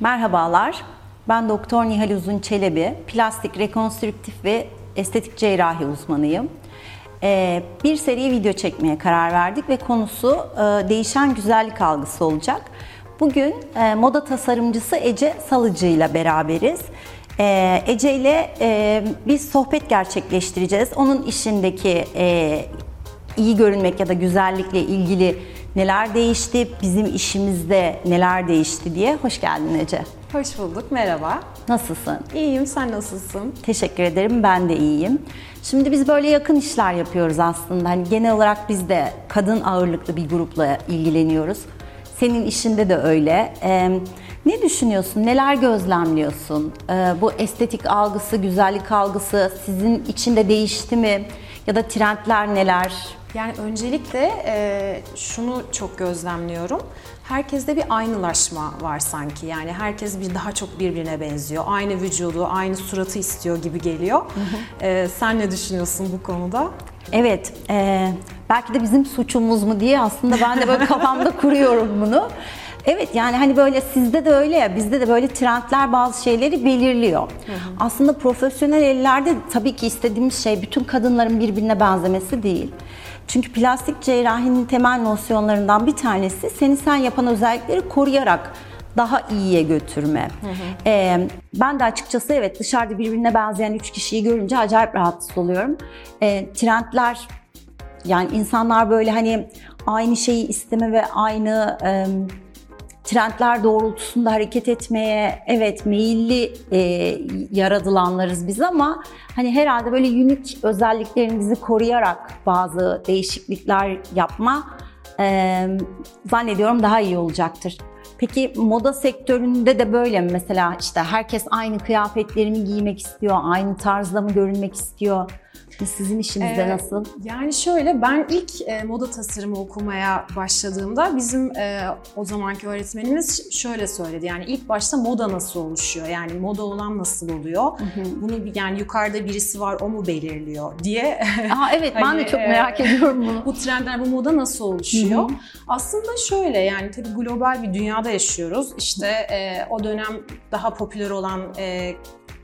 Merhabalar, ben Doktor Nihal Uzun Çelebi, plastik rekonstrüktif ve estetik cerrahi uzmanıyım. Ee, bir seri video çekmeye karar verdik ve konusu e, değişen güzellik algısı olacak. Bugün e, moda tasarımcısı Ece Salıcı ile beraberiz. Ee, Ece ile e, bir sohbet gerçekleştireceğiz. Onun işindeki iyi görünmek ya da güzellikle ilgili neler değişti, bizim işimizde neler değişti diye. Hoş geldin Ece. Hoş bulduk, merhaba. Nasılsın? İyiyim, sen nasılsın? Teşekkür ederim, ben de iyiyim. Şimdi biz böyle yakın işler yapıyoruz aslında. Hani genel olarak biz de kadın ağırlıklı bir grupla ilgileniyoruz. Senin işinde de öyle. Ee, ne düşünüyorsun? Neler gözlemliyorsun? Ee, bu estetik algısı, güzellik algısı sizin içinde değişti mi? Ya da trendler neler? Yani öncelikle e, şunu çok gözlemliyorum. Herkeste bir aynılaşma var sanki. Yani herkes bir daha çok birbirine benziyor. Aynı vücudu, aynı suratı istiyor gibi geliyor. E, sen ne düşünüyorsun bu konuda? Evet, e, belki de bizim suçumuz mu diye aslında ben de böyle kafamda kuruyorum bunu. Evet yani hani böyle sizde de öyle ya bizde de böyle trendler bazı şeyleri belirliyor. Hı hı. Aslında profesyonel ellerde tabii ki istediğimiz şey bütün kadınların birbirine benzemesi değil. Çünkü plastik cerrahinin temel nosyonlarından bir tanesi seni sen yapan özellikleri koruyarak daha iyiye götürme. Hı hı. Ee, ben de açıkçası evet dışarıda birbirine benzeyen üç kişiyi görünce acayip rahatsız oluyorum. Ee, trendler yani insanlar böyle hani aynı şeyi isteme ve aynı e, trendler doğrultusunda hareket etmeye evet meyilli e, yaratılanlarız biz ama hani herhalde böyle unik özelliklerimizi koruyarak bazı değişiklikler yapma e, zannediyorum daha iyi olacaktır. Peki moda sektöründe de böyle mi? Mesela işte herkes aynı kıyafetlerimi giymek istiyor, aynı tarzda mı görünmek istiyor? Sizin işinizde ee, nasıl? Yani şöyle ben ilk e, moda tasarımı okumaya başladığımda bizim e, o zamanki öğretmenimiz şöyle söyledi. Yani ilk başta moda nasıl oluşuyor? Yani moda olan nasıl oluyor? Hı hı. Bunu yani yukarıda birisi var o mu belirliyor diye. Aa evet hani, ben de çok merak e, ediyorum bunu. Bu trendler bu moda nasıl oluşuyor? Hı hı. Aslında şöyle yani tabii global bir dünyada yaşıyoruz. İşte e, o dönem daha popüler olan e,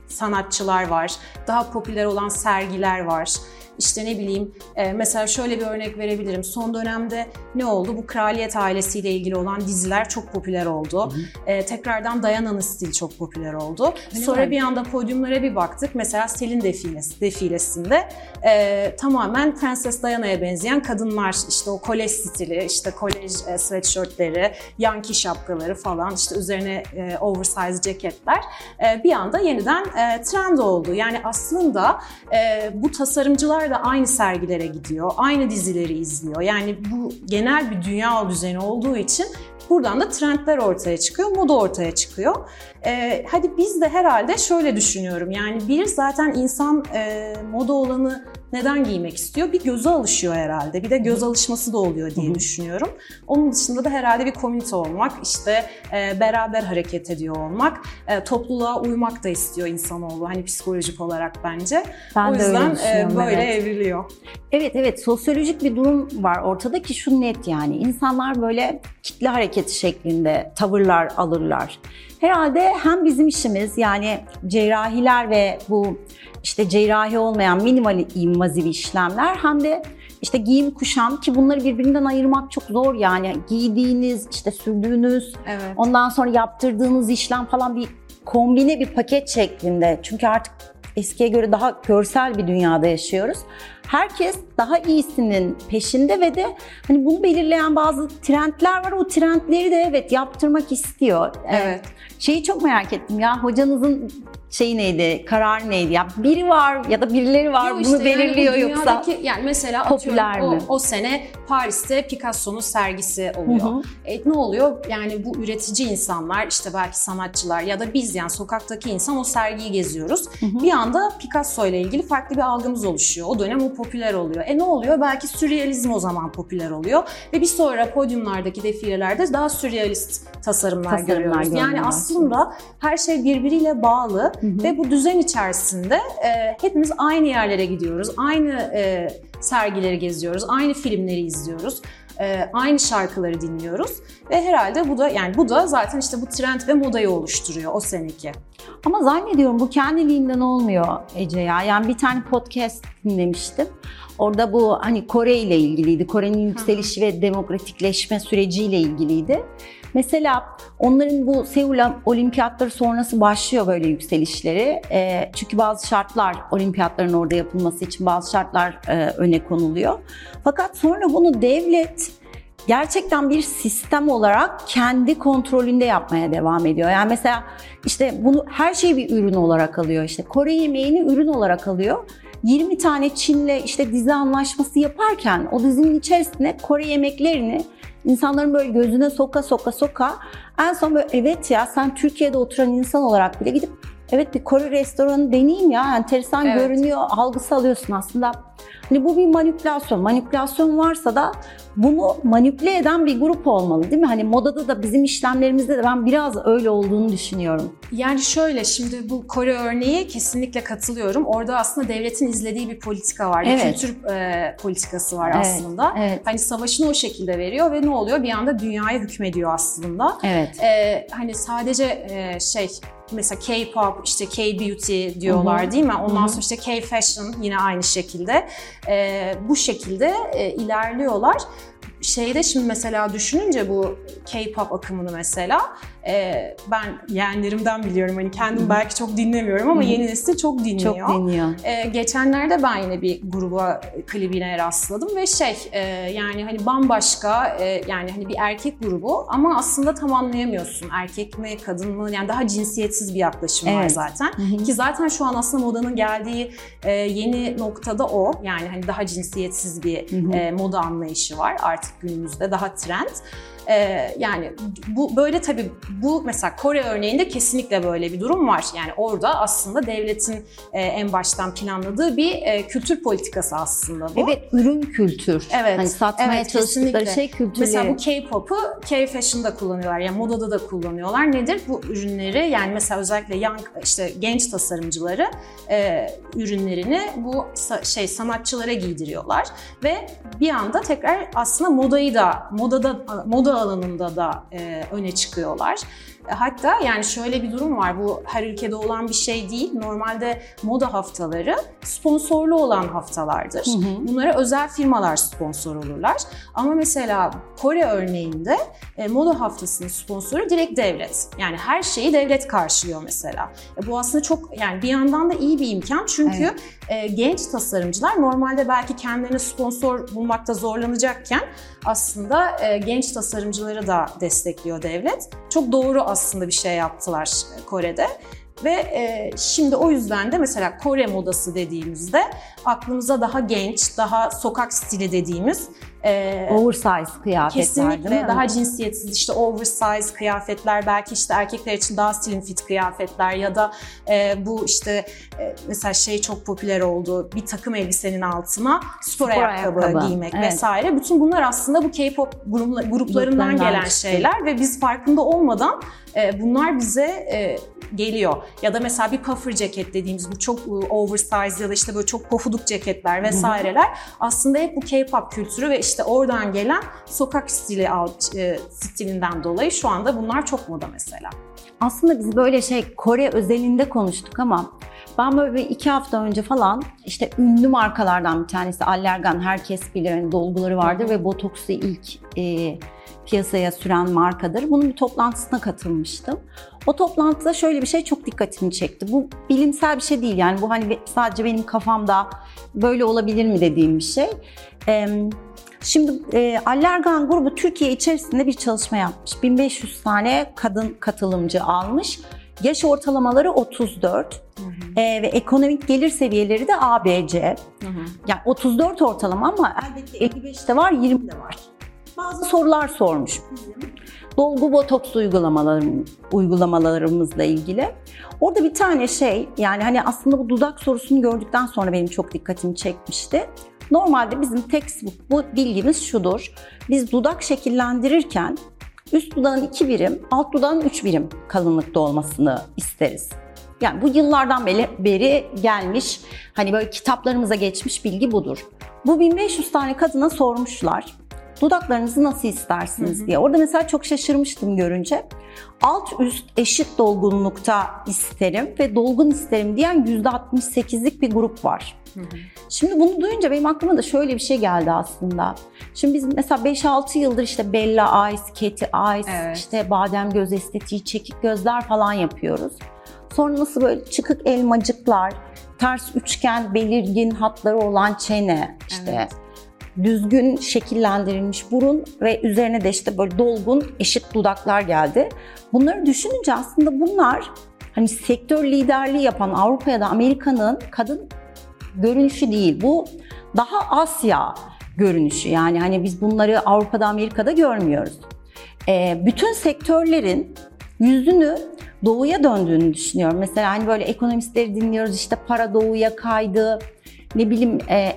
sanatçılar var, daha popüler olan sergiler var. İşte ne bileyim e, mesela şöyle bir örnek verebilirim. Son dönemde ne oldu? Bu kraliyet ailesiyle ilgili olan diziler çok popüler oldu. Hı hı. E, tekrardan Diana'nın stili çok popüler oldu. Öyle Sonra mi? bir anda podyumlara bir baktık. Mesela Selin defilesi, defilesinde e, tamamen Prenses Diana'ya benzeyen kadınlar işte o kolej stili, işte kolej e, sweatshirtleri, yanki şapkaları falan işte üzerine e, oversize ceketler e, bir anda yeniden e, trend oldu. Yani aslında e, bu tasarımcılar da aynı sergilere gidiyor, aynı dizileri izliyor. Yani bu genel bir dünya düzeni olduğu için buradan da trendler ortaya çıkıyor, moda ortaya çıkıyor. Ee, hadi biz de herhalde şöyle düşünüyorum. Yani bir zaten insan e, moda olanı neden giymek istiyor? Bir göze alışıyor herhalde. Bir de göz alışması da oluyor diye düşünüyorum. Onun dışında da herhalde bir komünite olmak, işte e, beraber hareket ediyor olmak, e, topluluğa uymak da istiyor insanoğlu. Hani psikolojik olarak bence. Ben o yüzden e, böyle evet. evriliyor. Evet evet sosyolojik bir durum var ortada ki şu net yani. insanlar böyle kitle hareketi şeklinde tavırlar alırlar. Herhalde hem bizim işimiz yani cerrahiler ve bu işte cerrahi olmayan minimal invaziv işlemler hem de işte giyim kuşam ki bunları birbirinden ayırmak çok zor yani giydiğiniz işte sürdüğünüz evet. ondan sonra yaptırdığınız işlem falan bir kombine bir paket şeklinde çünkü artık eskiye göre daha görsel bir dünyada yaşıyoruz. Herkes daha iyisinin peşinde ve de hani bunu belirleyen bazı trendler var. O trendleri de evet yaptırmak istiyor. Evet. Şeyi çok merak ettim ya hocanızın şey neydi, karar neydi? Ya biri var ya da birileri var Yok bunu belirliyor yani yoksa yani mesela popüler mi? O, o sene Paris'te Picasso'nun sergisi oluyor. Hı hı. E, ne oluyor? Yani bu üretici insanlar işte belki sanatçılar ya da biz yani sokaktaki insan o sergiyi geziyoruz. Hı hı. Bir anda Picasso ile ilgili farklı bir algımız oluşuyor. O dönem o popüler oluyor. E ne oluyor? Belki sürrealizm o zaman popüler oluyor ve bir sonra podyumlardaki defilelerde daha sürrealist tasarımlar, tasarımlar görüyoruz. Yani aslında her şey birbiriyle bağlı hı hı. ve bu düzen içerisinde e, hepimiz aynı yerlere gidiyoruz. Aynı e, sergileri geziyoruz, aynı filmleri izliyoruz. e, aynı şarkıları dinliyoruz ve herhalde bu da yani bu da zaten işte bu trend ve modayı oluşturuyor o seneki. Ama zannediyorum bu kendiliğinden olmuyor Ece ya. Yani bir tane podcast dinlemiştim. Orada bu hani Kore ile ilgiliydi. Kore'nin yükselişi ve demokratikleşme süreciyle ilgiliydi. Mesela onların bu Seul olimpiyatları sonrası başlıyor böyle yükselişleri. E, çünkü bazı şartlar olimpiyatların orada yapılması için bazı şartlar e, öne konuluyor. Fakat sonra bunu devlet gerçekten bir sistem olarak kendi kontrolünde yapmaya devam ediyor. Yani mesela işte bunu her şeyi bir ürün olarak alıyor. İşte Kore yemeğini ürün olarak alıyor. 20 tane Çin'le işte dizi anlaşması yaparken o dizinin içerisine Kore yemeklerini insanların böyle gözüne soka soka soka en son böyle evet ya sen Türkiye'de oturan insan olarak bile gidip evet bir Kore restoranı deneyeyim ya enteresan Evet. görünüyor algısı alıyorsun aslında. Hani bu bir manipülasyon. Manipülasyon varsa da bunu manipüle eden bir grup olmalı değil mi? Hani modada da bizim işlemlerimizde de ben biraz öyle olduğunu düşünüyorum. Yani şöyle şimdi bu Kore örneği kesinlikle katılıyorum. Orada aslında devletin izlediği bir politika var. Bir Evet. kültür e, politikası var Evet, aslında. evet. Hani savaşını o şekilde veriyor ve ne oluyor? Bir anda dünyaya hükmediyor aslında. Evet. Ee, hani sadece e, şey mesela K-pop, işte K-beauty diyorlar Hı hı. değil mi? Ondan Hı hı. sonra işte K-fashion yine aynı şekilde. Ee, bu şekilde e, ilerliyorlar. Şeyde şimdi mesela düşününce bu K-pop akımını mesela e, ben yeğenlerimden biliyorum hani kendim Hı belki çok dinlemiyorum ama Hı yeni nesil çok dinliyor. Çok dinliyor. Ee, geçenlerde ben yine bir gruba klibine rastladım ve şey e, yani hani bambaşka e, yani hani bir erkek grubu ama aslında tam anlayamıyorsun erkek mi kadın mı yani daha cinsiyetsiz bir yaklaşım var Evet. zaten. Hı. Ki zaten şu an aslında modanın geldiği e, yeni noktada o yani hani daha cinsiyetsiz bir hı. e, moda anlayışı var artık günümüzde daha trend. Ee, yani bu böyle tabii bu mesela Kore örneğinde kesinlikle böyle bir durum var. Yani orada aslında devletin e, en baştan planladığı bir e, kültür politikası aslında bu. Evet, ürün kültür. Evet, Hani satmaya evet, çalıştıkları kesinlikle. şey kültürleri. Mesela bu K-pop'u K-fashion'da kullanıyorlar. Yani modada da kullanıyorlar. Nedir? Bu ürünleri yani mesela özellikle young işte genç tasarımcıları e, ürünlerini bu şey sanatçılara giydiriyorlar ve bir anda tekrar aslında modayı da modada moda alanında da e, öne çıkıyorlar. Hatta yani şöyle bir durum var. Bu her ülkede olan bir şey değil. Normalde moda haftaları sponsorlu olan haftalardır. Hı hı. Bunlara özel firmalar sponsor olurlar. Ama mesela Kore örneğinde e, moda haftasının sponsoru direkt devlet. Yani her şeyi devlet karşılıyor mesela. E, bu aslında çok yani bir yandan da iyi bir imkan çünkü e, genç tasarımcılar normalde belki kendilerine sponsor bulmakta zorlanacakken aslında e, genç tasarımcıları da destekliyor devlet. Çok doğru aslında bir şey yaptılar Kore'de. Ve e, şimdi o yüzden de mesela Kore modası dediğimizde aklımıza daha genç, daha sokak stili dediğimiz e, Oversize kıyafetler değil Kesinlikle mi? daha cinsiyetsiz işte oversize kıyafetler belki işte erkekler için daha slim fit kıyafetler ya da e, bu işte e, mesela şey çok popüler oldu bir takım elbisenin altına spor, Spor ayakkabı, ayakkabı, giymek evet. vesaire. Bütün bunlar aslında bu K-pop grupla- gruplarından Gruplarından gelen şeyler ve biz farkında olmadan e, bunlar bize e, geliyor. Ya da mesela bir puffer ceket dediğimiz bu çok e, oversize ya da işte böyle çok pofuduk ceketler vesaireler aslında hep bu K-pop kültürü ve işte oradan gelen sokak stili e, stilinden dolayı şu anda bunlar çok moda mesela. Aslında biz böyle şey Kore özelinde konuştuk ama ben böyle bir iki hafta önce falan işte ünlü markalardan bir tanesi Allergan herkes bilir hani dolguları vardır Hı ve botoksu ilk e, piyasaya süren markadır. Bunun bir toplantısına katılmıştım. O toplantıda şöyle bir şey çok dikkatimi çekti. Bu bilimsel bir şey değil yani bu hani sadece benim kafamda böyle olabilir mi dediğim bir şey. Em, Şimdi e, Allergan grubu Türkiye içerisinde bir çalışma yapmış. 1500 tane kadın katılımcı almış. Yaş ortalamaları 34 e, ve ekonomik gelir seviyeleri de ABC. Yani 34 ortalama ama elbette 55 de var, 20 de var. Bazı sorular sormuş. Dolgu botoks uygulamalarım, uygulamalarımızla ilgili. Orada bir tane şey yani hani aslında bu dudak sorusunu gördükten sonra benim çok dikkatimi çekmişti. Normalde bizim textbook bu bilgimiz şudur. Biz dudak şekillendirirken üst dudağın 2 birim, alt dudağın 3 birim kalınlıkta olmasını isteriz. Yani bu yıllardan beri, beri gelmiş, hani böyle kitaplarımıza geçmiş bilgi budur. Bu 1500 tane kadına sormuşlar. Dudaklarınızı nasıl istersiniz Hı hı. diye. Orada mesela çok şaşırmıştım görünce. Alt üst eşit dolgunlukta isterim ve dolgun isterim diyen %68'lik bir grup var. Hı hı. Şimdi bunu duyunca benim aklıma da şöyle bir şey geldi aslında. Şimdi biz mesela 5-6 yıldır işte Bella Eyes, Catty Eyes, Evet. işte badem göz estetiği, çekik gözler falan yapıyoruz. Sonra nasıl böyle çıkık elmacıklar, ters üçgen belirgin hatları olan çene, işte Evet. düzgün şekillendirilmiş burun ve üzerine de işte böyle dolgun eşit dudaklar geldi. Bunları düşününce aslında bunlar hani sektör liderliği yapan Avrupa ya da Amerika'nın kadın görünüşü değil. Bu daha Asya görünüşü. Yani hani biz bunları Avrupa'da, Amerika'da görmüyoruz. Ee, bütün sektörlerin yüzünü doğuya döndüğünü düşünüyorum. Mesela hani böyle ekonomistleri dinliyoruz işte para doğuya kaydı. Ne bileyim e,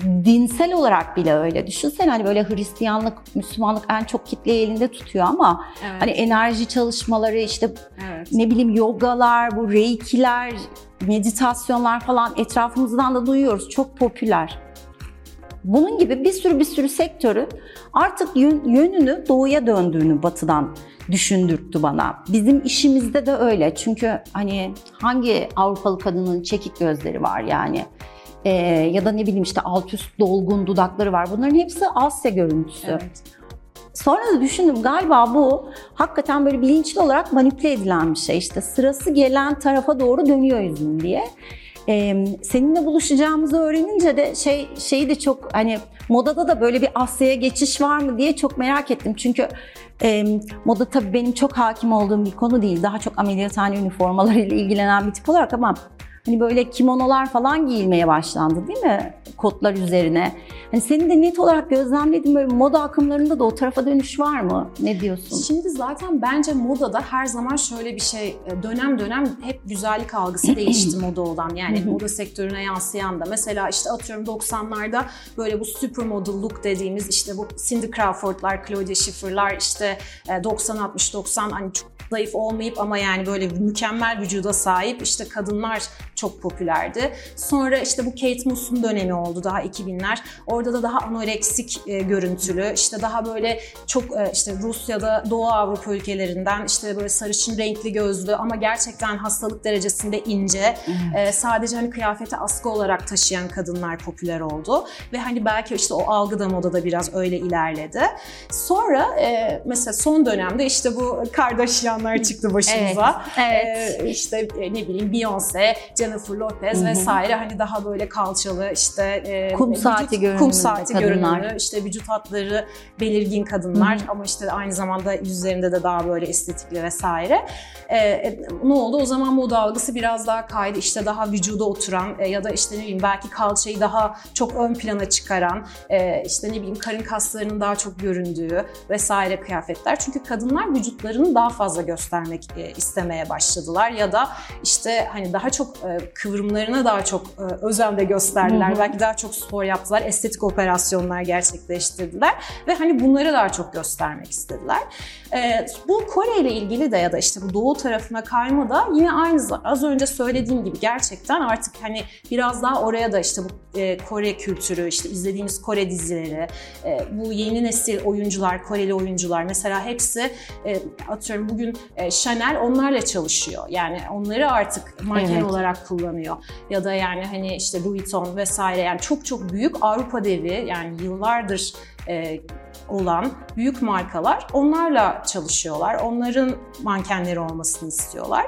dinsel olarak bile öyle. Düşünsene hani böyle Hristiyanlık, Müslümanlık en çok kitleyi elinde tutuyor ama Evet. hani enerji çalışmaları işte evet. ne bileyim yogalar, bu reikiler, meditasyonlar falan etrafımızdan da duyuyoruz. Çok popüler. Bunun gibi bir sürü bir sürü sektörün artık yön- yönünü doğuya döndüğünü batıdan düşündürttü bana. Bizim işimizde de öyle. Çünkü hani hangi Avrupalı kadının çekik gözleri var yani? Ee, ya da ne bileyim işte alt üst dolgun dudakları var. Bunların hepsi Asya görüntüsü. Evet. Sonra da düşündüm galiba bu hakikaten böyle bilinçli olarak manipüle edilen bir şey. İşte sırası gelen tarafa doğru dönüyor yüzün diye. Ee, seninle buluşacağımızı öğrenince de şey şeyi de çok hani modada da böyle bir Asya'ya geçiş var mı diye çok merak ettim. Çünkü e, moda tabii benim çok hakim olduğum bir konu değil. Daha çok ameliyathane üniformalarıyla ilgilenen bir tip olarak ama hani böyle kimonolar falan giyilmeye başlandı değil mi? Kotlar üzerine. Hani senin de net olarak gözlemlediğin böyle moda akımlarında da o tarafa dönüş var mı? Ne diyorsun? Şimdi zaten bence modada her zaman şöyle bir şey e, dönem dönem hep güzellik algısı değişti moda olan yani moda sektörüne yansıyan da mesela işte atıyorum 90'larda böyle bu supermodel look dediğimiz işte bu Cindy Crawford'lar, Claudia Schiffer'lar işte e, 90-60-90 hani çok zayıf olmayıp ama yani böyle mükemmel vücuda sahip işte kadınlar çok popülerdi. Sonra işte bu Kate Moss'un dönemi oldu daha 2000'ler. Orada da daha anoreksik e, görüntülü işte daha böyle çok e, işte Rusya'da Doğu Avrupa ülkelerinden işte böyle sarışın renkli gözlü ama gerçekten hastalık derecesinde ince e, sadece hani kıyafete askı olarak taşıyan kadınlar popüler oldu ve hani belki işte o algı da modada biraz öyle ilerledi. Sonra e, mesela son dönemde işte bu Kardashianlar çıktı başımıza. Evet. Ee, işte e, ne bileyim Beyoncé, Jennifer Lopez vesaire hani daha böyle kalçalı işte e, Kum vücut- saati kum saati kadınlar. görünümlü işte vücut hatları belirgin kadınlar ama işte aynı zamanda yüzlerinde de daha böyle estetikli vesaire. Ee, e, ne oldu? O zaman moda algısı biraz daha kaydı. İşte daha vücuda oturan e, ya da işte ne bileyim belki kalçayı daha çok ön plana çıkaran e, işte ne bileyim karın kaslarının daha çok göründüğü vesaire kıyafetler. Çünkü kadınlar vücutlarını daha fazla göstermek e, istemeye başladılar ya da işte hani daha çok e, kıvrımlarına daha çok e, özen de gösterdiler. Belki daha çok spor yaptılar, estetik operasyonlar gerçekleştirdiler ve hani bunları daha çok göstermek istediler. Bu Kore ile ilgili de ya da işte bu doğu tarafına kayma da yine aynı az önce söylediğim gibi gerçekten artık hani biraz daha oraya da işte bu Kore kültürü, işte izlediğimiz Kore dizileri, bu yeni nesil oyuncular, Koreli oyuncular mesela hepsi atıyorum bugün e, Chanel onlarla çalışıyor. Yani onları artık manken Evet. olarak kullanıyor. Ya da yani hani işte Louis Vuitton vesaire yani çok çok büyük Avrupa devi yani yıllardır e, olan büyük markalar onlarla çalışıyorlar. Onların mankenleri olmasını istiyorlar.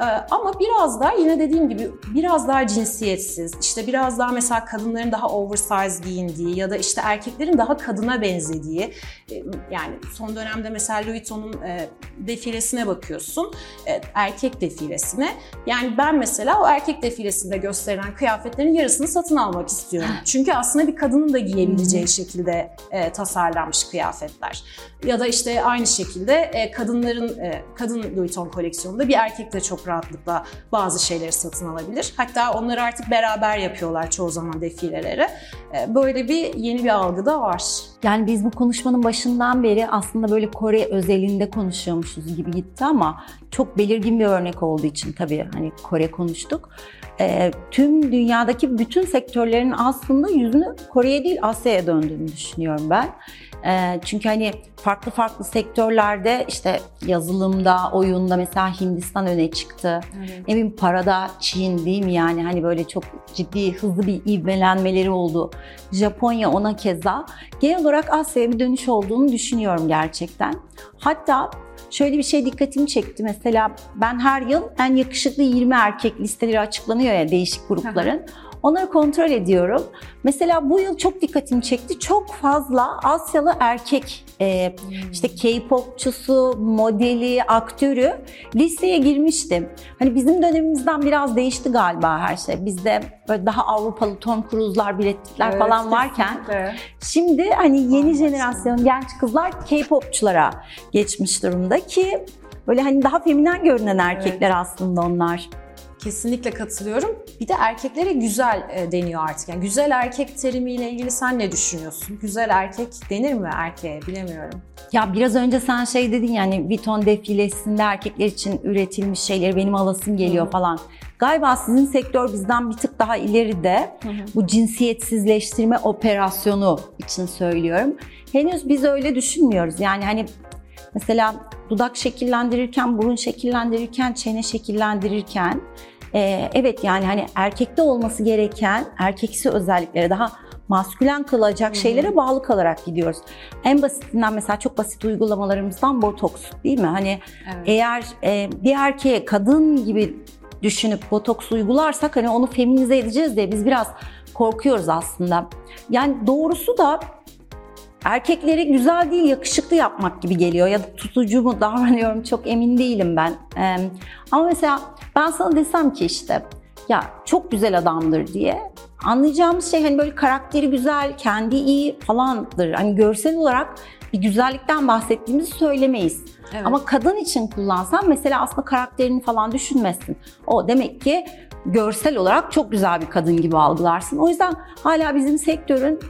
Ee, ama biraz daha yine dediğim gibi biraz daha cinsiyetsiz, işte biraz daha mesela kadınların daha oversize giyindiği ya da işte erkeklerin daha kadına benzediği e, yani son dönemde mesela Louis Vuitton'un e, defilesine bakıyorsun, e, erkek defilesine. Yani ben mesela o erkek defilesinde gösterilen kıyafetlerin yarısını satın almak istiyorum. Çünkü aslında bir kadının da giyebileceği şekilde e, tasarlanmış kıyafetler. Ya da işte aynı şekilde e, kadınların e, kadın Louis Vuitton koleksiyonunda bir erkek de çok rahatlıkla bazı şeyleri satın alabilir. Hatta onları artık beraber yapıyorlar çoğu zaman defileleri. E, böyle bir yeni bir algı da var. Yani biz bu konuşmanın başından beri aslında böyle Kore özelinde konuşuyormuşuz gibi gitti ama çok belirgin bir örnek olduğu için tabii hani Kore konuştuk. Ee, tüm dünyadaki bütün sektörlerin aslında yüzünü Kore'ye değil Asya'ya döndüğünü düşünüyorum ben. Ee, çünkü hani farklı farklı sektörlerde işte yazılımda, oyunda mesela Hindistan öne çıktı. Evet. Ne bileyim parada Çin değil mi yani hani böyle çok ciddi hızlı bir ivmelenmeleri oldu. Japonya ona keza. Genel olarak Asya'ya bir dönüş olduğunu düşünüyorum gerçekten. Hatta şöyle bir şey dikkatimi çekti. Mesela ben her yıl en yakışıklı 20 erkek listeleri açıklanıyor ya değişik grupların. Onları kontrol ediyorum. Mesela bu yıl çok dikkatimi çekti. Çok fazla Asyalı erkek e, işte K-popçusu, modeli, aktörü listeye girmiştim. Hani bizim dönemimizden biraz değişti galiba her şey. Bizde böyle daha Avrupalı Tom Cruise'lar, biletler evet, falan varken kesinlikle. şimdi hani yeni Anladım. jenerasyon genç kızlar K-popçulara geçmiş durumda ki böyle hani daha feminen görünen erkekler evet. aslında onlar. Kesinlikle katılıyorum. Bir de erkeklere güzel e, deniyor artık. Yani güzel erkek terimiyle ilgili sen ne düşünüyorsun? Güzel erkek denir mi erkeğe? Bilemiyorum. Ya biraz önce sen şey dedin yani Vuitton defilesinde erkekler için üretilmiş şeyleri benim alasım geliyor Hı-hı. falan. Galiba sizin sektör bizden bir tık daha ileride. Hı-hı. Bu cinsiyetsizleştirme operasyonu için söylüyorum. Henüz biz öyle düşünmüyoruz. Yani hani mesela dudak şekillendirirken, burun şekillendirirken, çene şekillendirirken e, evet yani hani erkekte olması gereken erkeksi özelliklere daha maskülen kılacak şeylere bağlı kalarak gidiyoruz. En basitinden mesela çok basit uygulamalarımızdan botoks değil mi? Hani evet. eğer e, bir erkeğe kadın gibi düşünüp botoks uygularsak hani onu feminize edeceğiz diye biz biraz korkuyoruz aslında. Yani doğrusu da erkekleri güzel değil yakışıklı yapmak gibi geliyor ya da tutucu mu davranıyorum çok emin değilim ben. Ee, ama mesela ben sana desem ki işte ya çok güzel adamdır diye anlayacağımız şey hani böyle karakteri güzel, kendi iyi falandır. Hani görsel olarak bir güzellikten bahsettiğimizi söylemeyiz. Evet. Ama kadın için kullansan mesela aslında karakterini falan düşünmezsin. O demek ki görsel olarak çok güzel bir kadın gibi algılarsın. O yüzden hala bizim sektörün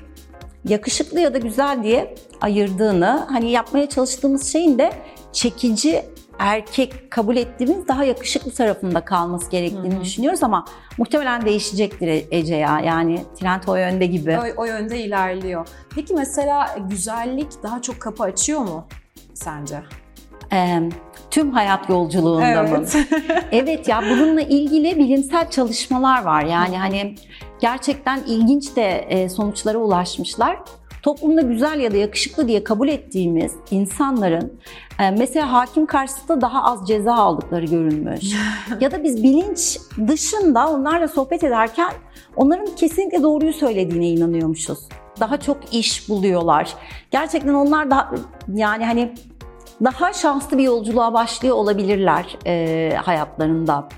yakışıklı ya da güzel diye ayırdığını, hani yapmaya çalıştığımız şeyin de çekici erkek kabul ettiğimiz daha yakışıklı tarafında kalması gerektiğini Hı-hı. düşünüyoruz ama muhtemelen değişecektir Ece ya. Yani trend o yönde gibi. O, o yönde ilerliyor. Peki mesela güzellik daha çok kapı açıyor mu sence? Ee, tüm hayat yolculuğunda evet. mı? evet ya bununla ilgili bilimsel çalışmalar var. Yani hani gerçekten ilginç de e, sonuçlara ulaşmışlar. Toplumda güzel ya da yakışıklı diye kabul ettiğimiz insanların e, mesela hakim karşısında daha az ceza aldıkları görülmüş. ya da biz bilinç dışında onlarla sohbet ederken onların kesinlikle doğruyu söylediğine inanıyormuşuz. Daha çok iş buluyorlar. Gerçekten onlar da yani hani daha şanslı bir yolculuğa başlıyor olabilirler e, hayatlarında.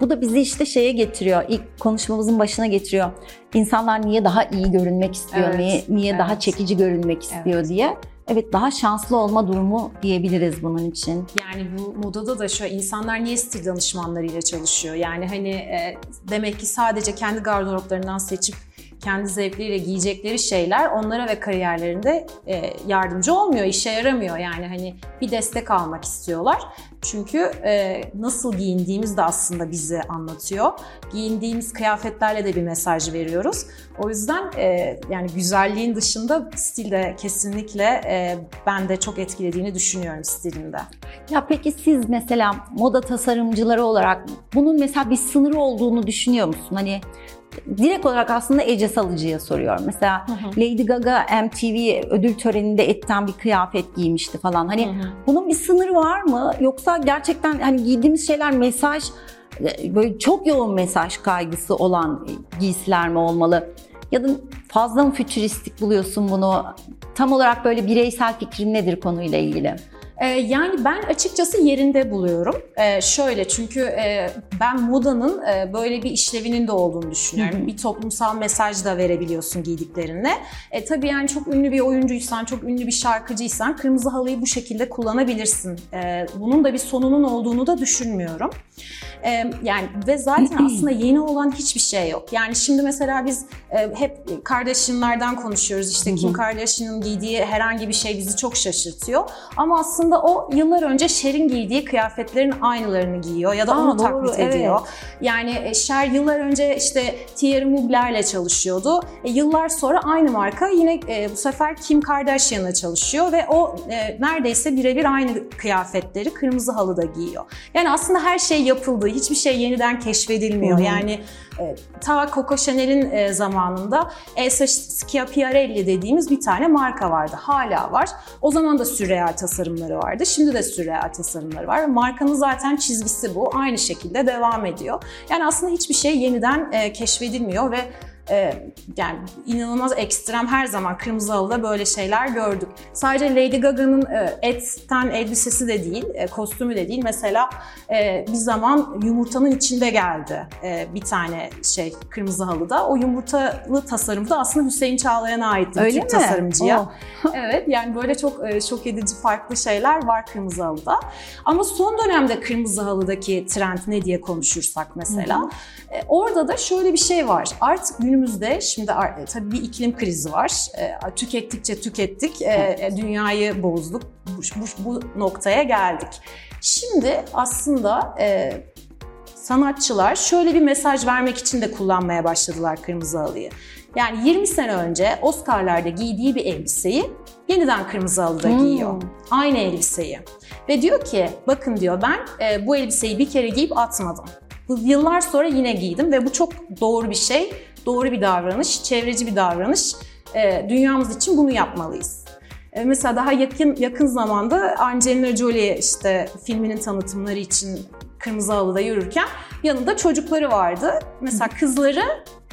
Bu da bizi işte şeye getiriyor, ilk konuşmamızın başına getiriyor. İnsanlar niye daha iyi görünmek istiyor, evet, niye, niye evet. daha çekici görünmek istiyor evet. diye. Evet daha şanslı olma durumu diyebiliriz bunun için. Yani bu modada da şu insanlar niye stil danışmanlarıyla çalışıyor? Yani hani e, demek ki sadece kendi gardıroplarından seçip kendi zevkleriyle giyecekleri şeyler onlara ve kariyerlerinde e, yardımcı olmuyor, işe yaramıyor. Yani hani bir destek almak istiyorlar. Çünkü e, nasıl giyindiğimiz de aslında bizi anlatıyor. Giyindiğimiz kıyafetlerle de bir mesaj veriyoruz. O yüzden e, yani güzelliğin dışında stilde kesinlikle e, ben de çok etkilediğini düşünüyorum stilinde. Ya peki siz mesela moda tasarımcıları olarak bunun mesela bir sınırı olduğunu düşünüyor musun? Hani direkt olarak aslında Ece Salıcı'ya soruyorum. Mesela hı hı. Lady Gaga MTV ödül töreninde etten bir kıyafet giymişti falan. Hani hı hı. bunun bir sınırı var mı? Yoksa gerçekten hani giydiğimiz şeyler mesaj böyle çok yoğun mesaj kaygısı olan giysiler mi olmalı? Ya da fazla mı fütüristik buluyorsun bunu? Tam olarak böyle bireysel fikrin nedir konuyla ilgili? Ee, yani ben açıkçası yerinde buluyorum. Ee, şöyle çünkü e, ben modanın e, böyle bir işlevinin de olduğunu düşünüyorum. Bir toplumsal mesaj da verebiliyorsun giydiklerinle. E, tabii yani çok ünlü bir oyuncuysan, çok ünlü bir şarkıcıysan kırmızı halıyı bu şekilde kullanabilirsin. E, bunun da bir sonunun olduğunu da düşünmüyorum. E, yani ve zaten aslında yeni olan hiçbir şey yok. Yani şimdi mesela biz e, hep Kardashian'lardan konuşuyoruz. İşte Kim Kardashian'ın giydiği herhangi bir şey bizi çok şaşırtıyor. Ama aslında o yıllar önce Cher'in giydiği kıyafetlerin aynılarını giyiyor ya da Aa, onu doğru, taklit evet. ediyor. Yani e, Cher yıllar önce işte Thierry Mugler'le çalışıyordu. E, yıllar sonra aynı marka yine e, bu sefer Kim Kardashian'la çalışıyor ve o e, neredeyse birebir aynı kıyafetleri kırmızı halıda giyiyor. Yani aslında her şey yapıldı. Hiçbir şey yeniden keşfedilmiyor. Hı hı. Yani e, ta Coco Chanel'in e, zamanında Elsa Schiaparelli dediğimiz bir tane marka vardı. Hala var. O zaman da sürreal tasarımları vardı. Şimdi de sürreal tasarımları var. Markanın zaten çizgisi bu. Aynı şekilde devam ediyor. Yani aslında hiçbir şey yeniden e, keşfedilmiyor ve e, yani inanılmaz ekstrem her zaman kırmızı halıda böyle şeyler gördük. Sadece Lady Gaga'nın e, etten elbisesi de değil, e, kostümü de değil. Mesela e, bir zaman yumurtanın içinde geldi e, bir tane şey kırmızı halıda. O yumurtalı tasarım da aslında Hüseyin Çağlayan'a aitti. Öyle Türk mi? tasarımcıya. Oh. evet yani böyle çok e, şok edici farklı şeyler var kırmızı halıda. Ama son dönemde kırmızı halıdaki trend ne diye konuşursak mesela. e, orada da şöyle bir şey var. Artık günümüzde şimdi ar- e, tabii bir iklim krizi var. E, tükettikçe tükettik. E, dünyayı bozduk. Bu, bu, bu noktaya geldik. Şimdi aslında sanatçılar şöyle bir mesaj vermek için de kullanmaya başladılar kırmızı halıyı. Yani 20 sene önce Oscar'larda giydiği bir elbiseyi yeniden kırmızı halıda Hmm. giyiyor. Aynı elbiseyi. Ve diyor ki bakın diyor ben e, bu elbiseyi bir kere giyip atmadım. Yıllar sonra yine giydim ve bu çok doğru bir şey, doğru bir davranış, çevreci bir davranış. E, dünyamız için bunu yapmalıyız. E, Mesela daha yakın yakın zamanda Angelina Jolie işte filminin tanıtımları için kırmızı halıda yürürken yanında çocukları vardı. Mesela kızları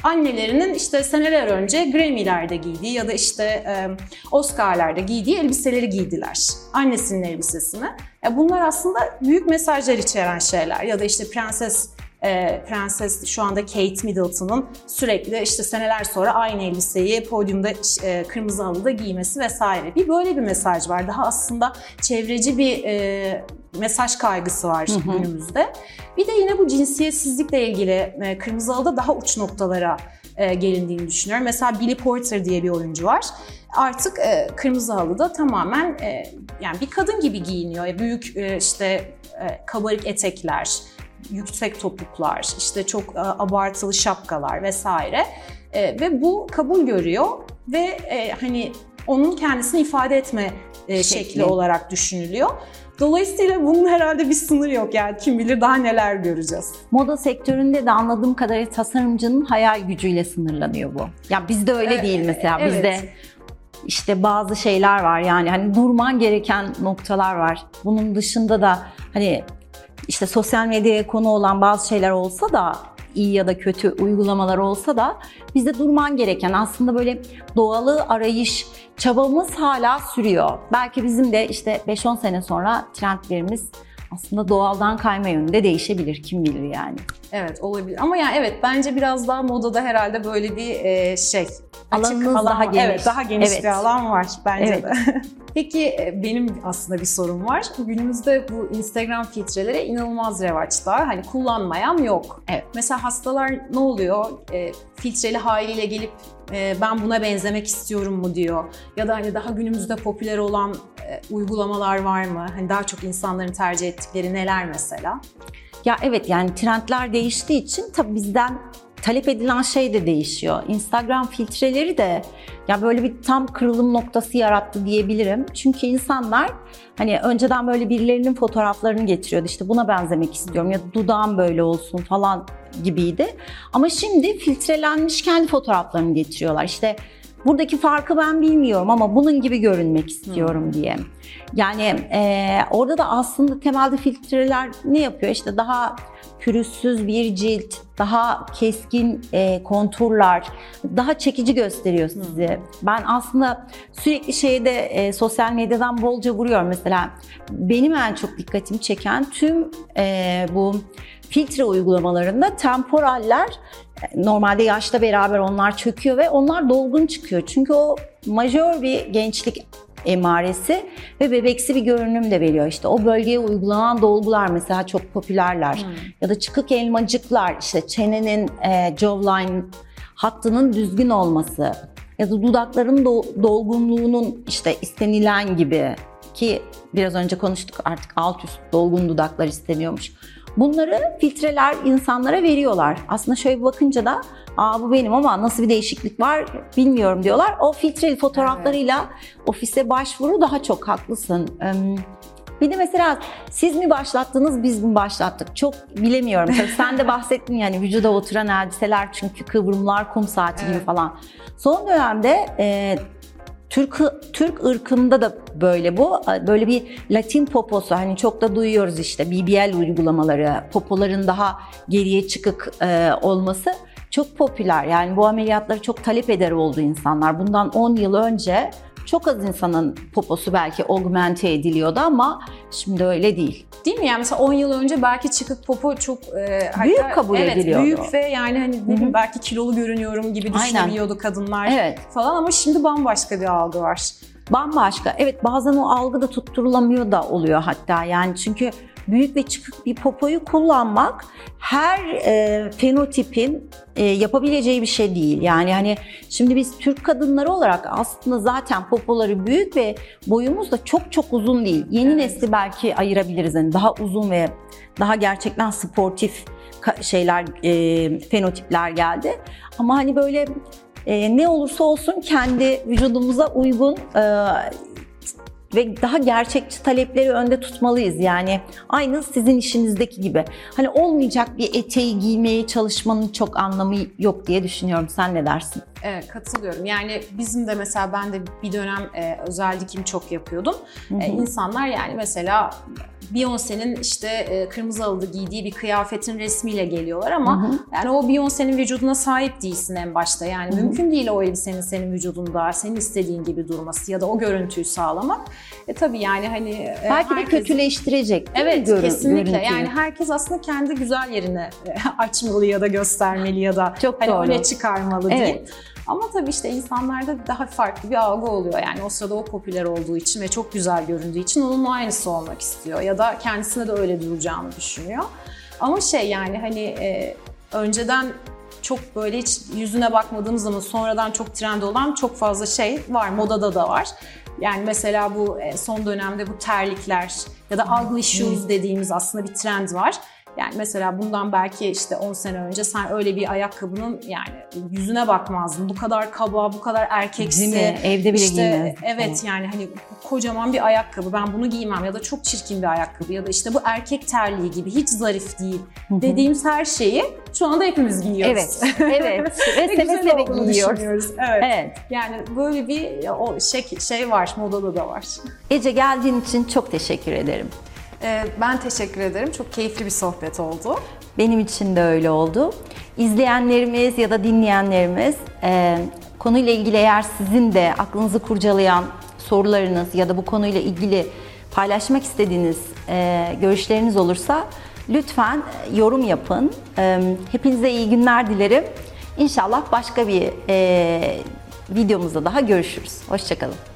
annelerinin işte seneler önce Grammy'lerde giydiği ya da işte e, Oscar'larda giydiği elbiseleri giydiler. Annesinin elbisesini. E, bunlar aslında büyük mesajlar içeren şeyler ya da işte Prenses e, Prenses şu anda Kate Middleton'ın sürekli işte seneler sonra aynı elbiseyi podyumda e, kırmızı halıda giymesi vesaire. Bir böyle bir mesaj var. Daha aslında çevreci bir e, mesaj kaygısı var günümüzde. Bir de yine bu cinsiyetsizlikle ilgili e, kırmızı halıda daha uç noktalara e, gelindiğini düşünüyorum. Mesela Billy Porter diye bir oyuncu var. Artık e, kırmızı halıda tamamen e, yani bir kadın gibi giyiniyor. Büyük e, işte e, kabarık etekler, yüksek topuklar, işte çok e, abartılı şapkalar vesaire. E, ve bu kabul görüyor ve e, hani onun kendisini ifade etme e, şekli. Şekli. olarak düşünülüyor. Dolayısıyla bunun herhalde bir sınır yok yani kim bilir daha neler göreceğiz. Moda sektöründe de anladığım kadarıyla tasarımcının hayal gücüyle sınırlanıyor bu. Ya bizde öyle Evet, değil mesela. evet. Bizde işte bazı şeyler var yani hani durman gereken noktalar var. Bunun dışında da hani işte sosyal medyaya konu olan bazı şeyler olsa da iyi ya da kötü uygulamalar olsa da bizde durman gereken aslında böyle doğalı arayış çabamız hala sürüyor. Belki bizim de işte 5-10 sene sonra trendlerimiz aslında doğaldan kayma yönünde değişebilir kim bilir yani. Evet olabilir ama yani evet bence biraz daha modada herhalde böyle bir e, şey Alanınız alan daha geniş. Evet daha geniş Evet. bir alan var bence Evet. de. Peki e, benim aslında bir sorum var. Günümüzde bu Instagram filtreleri inanılmaz revaçta. Hani kullanmayan yok. Evet. Mesela hastalar ne oluyor? E, filtreli haliyle gelip e, ben buna benzemek istiyorum mu diyor. Ya da hani daha günümüzde popüler olan e, uygulamalar var mı? Hani daha çok insanların tercih ettikleri neler mesela? Ya evet yani trendler değiştiği için tabii bizden talep edilen şey de değişiyor. Instagram filtreleri de ya böyle bir tam kırılım noktası yarattı diyebilirim. Çünkü insanlar hani önceden böyle birilerinin fotoğraflarını getiriyordu. İşte buna benzemek istiyorum ya da dudağım böyle olsun falan gibiydi. Ama şimdi filtrelenmiş kendi fotoğraflarını getiriyorlar. İşte buradaki farkı ben bilmiyorum ama bunun gibi görünmek istiyorum diye. Yani e, orada da aslında temelde filtreler ne yapıyor? İşte daha pürüzsüz bir cilt, daha keskin e, konturlar, daha çekici gösteriyor sizi. Ben aslında sürekli şeyde e, sosyal medyadan bolca vuruyorum. Mesela benim en çok dikkatimi çeken tüm e, bu filtre uygulamalarında temporaller normalde yaşla beraber onlar çöküyor ve onlar dolgun çıkıyor. Çünkü o majör bir gençlik emaresi ve bebeksi bir görünüm de veriyor. İşte o bölgeye uygulanan dolgular mesela çok popülerler. Ya da çıkık elmacıklar, işte çenenin e, jawline hattının düzgün olması ya da dudakların do- dolgunluğunun işte istenilen gibi ki biraz önce konuştuk artık alt üst dolgun dudaklar isteniyormuş. Bunları filtreler insanlara veriyorlar. Aslında şöyle bakınca da Aa bu benim ama nasıl bir değişiklik var bilmiyorum diyorlar. O filtreli fotoğraflarıyla ofise başvuru daha çok haklısın. Bir de mesela siz mi başlattınız biz mi başlattık çok bilemiyorum. Tabii sen de bahsettin yani vücuda oturan elbiseler çünkü kıvrımlar kum saati gibi Evet. falan. Son dönemde e, Türk Türk ırkında da böyle bu. Böyle bir Latin poposu hani çok da duyuyoruz işte BBL uygulamaları, popoların daha geriye çıkık e, olması çok popüler. Yani bu ameliyatları çok talep eder oldu insanlar. Bundan 10 yıl önce çok az insanın poposu belki augmente ediliyordu ama şimdi öyle değil. Değil mi? Yani mesela 10 yıl önce belki çıkık popo çok e, Büyük hatta- kabul evet, ediliyordu. büyük ve yani hani ne bileyim belki kilolu görünüyorum gibi Aynen. düşünebiliyordu kadınlar Evet. falan ama şimdi bambaşka bir algı var. Bambaşka. Evet bazen o algı da tutturulamıyor da oluyor hatta. Yani çünkü büyük ve çıkık bir popoyu kullanmak her e, fenotipin e, yapabileceği bir şey değil. Yani hani şimdi biz Türk kadınları olarak aslında zaten popoları büyük ve boyumuz da çok çok uzun değil. Yeni Evet. nesli belki ayırabiliriz. Yani daha uzun ve daha gerçekten sportif şeyler, e, fenotipler geldi. Ama hani böyle e, ne olursa olsun kendi vücudumuza uygun e, ve daha gerçekçi talepleri önde tutmalıyız. Yani aynı sizin işinizdeki gibi. Hani olmayacak bir eteği giymeye çalışmanın çok anlamı yok diye düşünüyorum. Sen ne dersin? Evet katılıyorum. Yani bizim de mesela ben de bir dönem e, özel dikim çok yapıyordum. E, insanlar yani mesela Beyoncé'nin işte e, kırmızı halıda giydiği bir kıyafetin resmiyle geliyorlar ama yani o Beyoncé'nin vücuduna sahip değilsin en başta. Yani mümkün değil o elbisenin senin vücudunda senin istediğin gibi durması ya da o görüntüyü sağlamak. E tabii yani hani e, Belki de herkesin- kötüleştirecek Evet görün- kesinlikle. görüntüyü? Yani herkes aslında kendi güzel yerini e, açmalı ya da göstermeli ya da Çok hani doğru. öne çıkarmalı Evet. Ama tabii işte insanlarda daha farklı bir algı oluyor. Yani o sırada o popüler olduğu için ve çok güzel göründüğü için onun aynısı olmak istiyor. Ya da kendisine de öyle duracağını düşünüyor. Ama şey yani hani e, önceden çok böyle hiç yüzüne bakmadığımız zaman sonradan çok trend olan çok fazla şey var. Modada da var. Yani mesela bu e, son dönemde bu terlikler ya da ugly shoes dediğimiz aslında bir trend var. Yani mesela bundan belki işte 10 sene önce sen öyle bir ayakkabının yani yüzüne bakmazdın. Bu kadar kaba, bu kadar erkeksi. Değil mi? Evde bile işte, giymezdin. Evet yani hani kocaman bir ayakkabı ben bunu giymem ya da çok çirkin bir ayakkabı ya da işte bu erkek terliği gibi hiç zarif değil dediğimiz her şeyi şu anda hepimiz giyiyoruz. Evet, evet. Ve Ve seve seve giyiyoruz. Evet. Evet. Yani böyle bir o şey, şey var, modada da var. Ece geldiğin için çok teşekkür ederim. Ee, ben teşekkür ederim. Çok keyifli bir sohbet oldu. Benim için de öyle oldu. İzleyenlerimiz ya da dinleyenlerimiz e, konuyla ilgili eğer sizin de aklınızı kurcalayan sorularınız ya da bu konuyla ilgili paylaşmak istediğiniz e, görüşleriniz olursa lütfen yorum yapın. E, hepinize iyi günler dilerim. İnşallah başka bir e, videomuzda daha görüşürüz. Hoşçakalın.